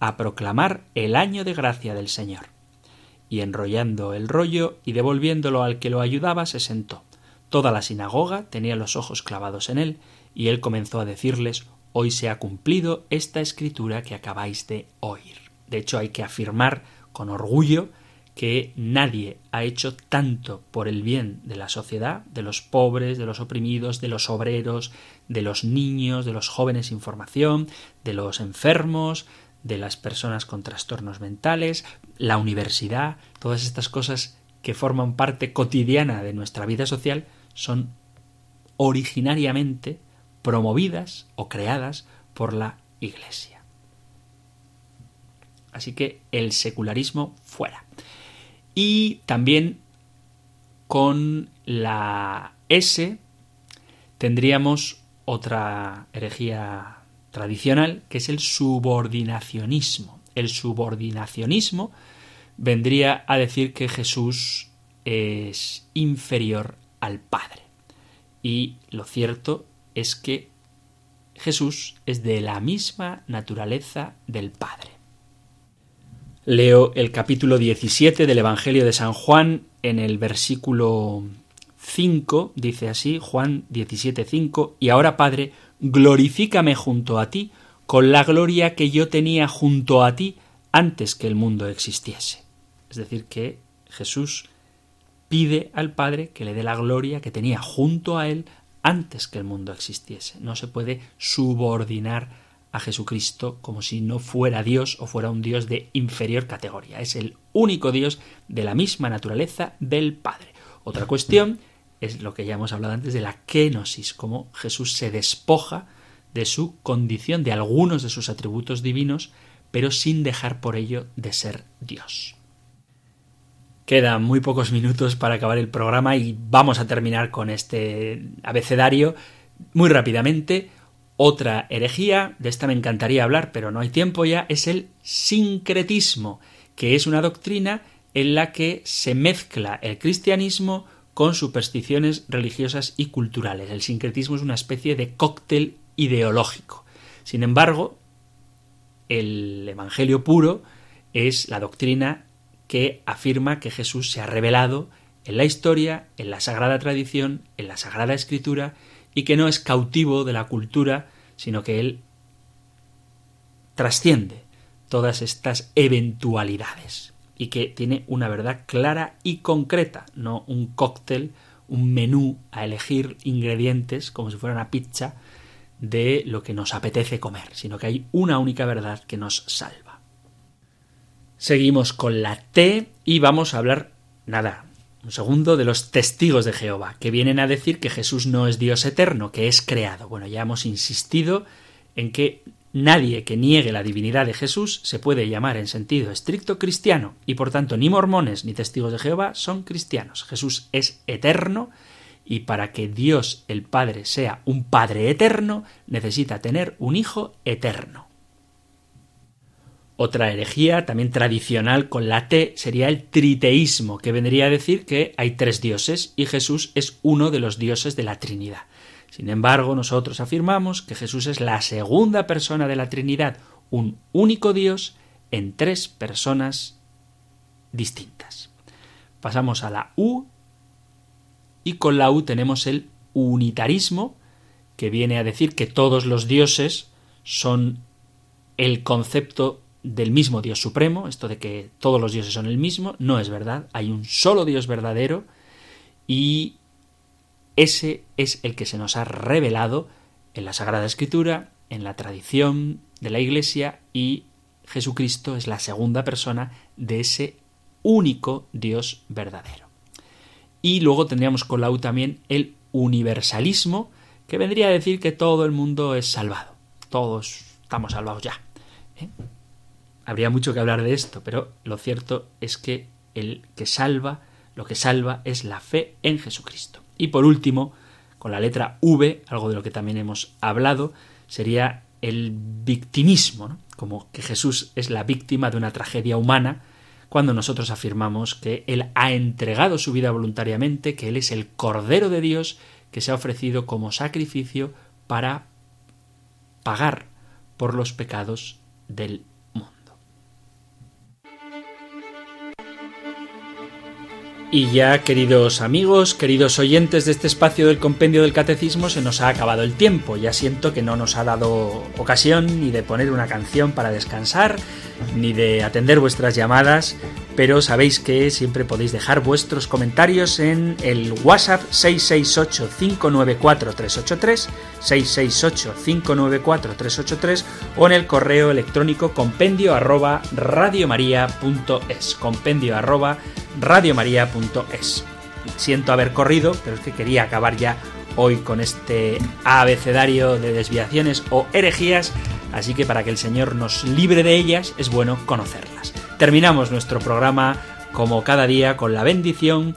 a proclamar el año de gracia del Señor. Y enrollando el rollo y devolviéndolo al que lo ayudaba, se sentó. Toda la sinagoga tenía los ojos clavados en él, y él comenzó a decirles Hoy se ha cumplido esta escritura que acabáis de oír. De hecho, hay que afirmar con orgullo que nadie ha hecho tanto por el bien de la sociedad, de los pobres, de los oprimidos, de los obreros, de los niños, de los jóvenes sin formación, de los enfermos, de las personas con trastornos mentales, la universidad, todas estas cosas que forman parte cotidiana de nuestra vida social, son originariamente promovidas o creadas por la Iglesia. Así que el secularismo fuera. Y también con la S tendríamos otra herejía tradicional que es el subordinacionismo. El subordinacionismo vendría a decir que Jesús es inferior al Padre. Y lo cierto es que Jesús es de la misma naturaleza del Padre. Leo el capítulo 17 del Evangelio de San Juan en el versículo 5, dice así, Juan 17:5, y ahora Padre, glorifícame junto a ti con la gloria que yo tenía junto a ti antes que el mundo existiese. Es decir, que Jesús pide al Padre que le dé la gloria que tenía junto a él antes que el mundo existiese. No se puede subordinar a Jesucristo como si no fuera Dios o fuera un Dios de inferior categoría. Es el único Dios de la misma naturaleza del Padre. Otra cuestión es lo que ya hemos hablado antes de la kenosis, cómo Jesús se despoja de su condición, de algunos de sus atributos divinos, pero sin dejar por ello de ser Dios. Quedan muy pocos minutos para acabar el programa y vamos a terminar con este abecedario muy rápidamente. Otra herejía, de esta me encantaría hablar, pero no hay tiempo ya, es el sincretismo, que es una doctrina en la que se mezcla el cristianismo con supersticiones religiosas y culturales. El sincretismo es una especie de cóctel ideológico. Sin embargo, el Evangelio puro es la doctrina que afirma que Jesús se ha revelado en la historia, en la sagrada tradición, en la sagrada escritura, y que no es cautivo de la cultura, sino que él trasciende todas estas eventualidades y que tiene una verdad clara y concreta, no un cóctel, un menú a elegir ingredientes como si fuera una pizza de lo que nos apetece comer, sino que hay una única verdad que nos salva. Seguimos con la T y vamos a hablar, nada, un segundo, de los testigos de Jehová, que vienen a decir que Jesús no es Dios eterno, que es creado. Bueno, ya hemos insistido en que nadie que niegue la divinidad de Jesús se puede llamar en sentido estricto cristiano, y por tanto ni mormones ni testigos de Jehová son cristianos. Jesús es eterno, y para que Dios el Padre sea un Padre eterno, necesita tener un Hijo eterno. Otra herejía, también tradicional con la T, sería el triteísmo, que vendría a decir que hay tres dioses y Jesús es uno de los dioses de la Trinidad. Sin embargo, nosotros afirmamos que Jesús es la segunda persona de la Trinidad, un único Dios en tres personas distintas. Pasamos a la U y con la U tenemos el unitarismo, que viene a decir que todos los dioses son el concepto del mismo Dios supremo, esto de que todos los dioses son el mismo, no es verdad, hay un solo Dios verdadero y ese es el que se nos ha revelado en la Sagrada Escritura, en la tradición de la Iglesia y Jesucristo es la segunda persona de ese único Dios verdadero. Y luego tendríamos con la U también el universalismo, que vendría a decir que todo el mundo es salvado. Todos estamos salvados ya. ¿eh? Habría mucho que hablar de esto, pero lo cierto es que el que salva, lo que salva es la fe en Jesucristo. Y por último, con la letra V, algo de lo que también hemos hablado, sería el victimismo, como que Jesús es la víctima de una tragedia humana, cuando nosotros afirmamos que Él ha entregado su vida voluntariamente, que Él es el Cordero de Dios que se ha ofrecido como sacrificio para pagar por los pecados del Y ya, queridos amigos, queridos oyentes de este espacio del compendio del catecismo, se nos ha acabado el tiempo. Ya siento que no nos ha dado ocasión ni de poner una canción para descansar, ni de atender vuestras llamadas, pero sabéis que siempre podéis dejar vuestros comentarios en el WhatsApp 668-594-383, 668-594-383 o en el correo electrónico compendio arroba radiomaria.es, compendio arroba radiomaria.es. Siento haber corrido, pero es que quería acabar ya hoy con este abecedario de desviaciones o herejías, así que para que el Señor nos libre de ellas es bueno conocerlas. Terminamos nuestro programa como cada día con la bendición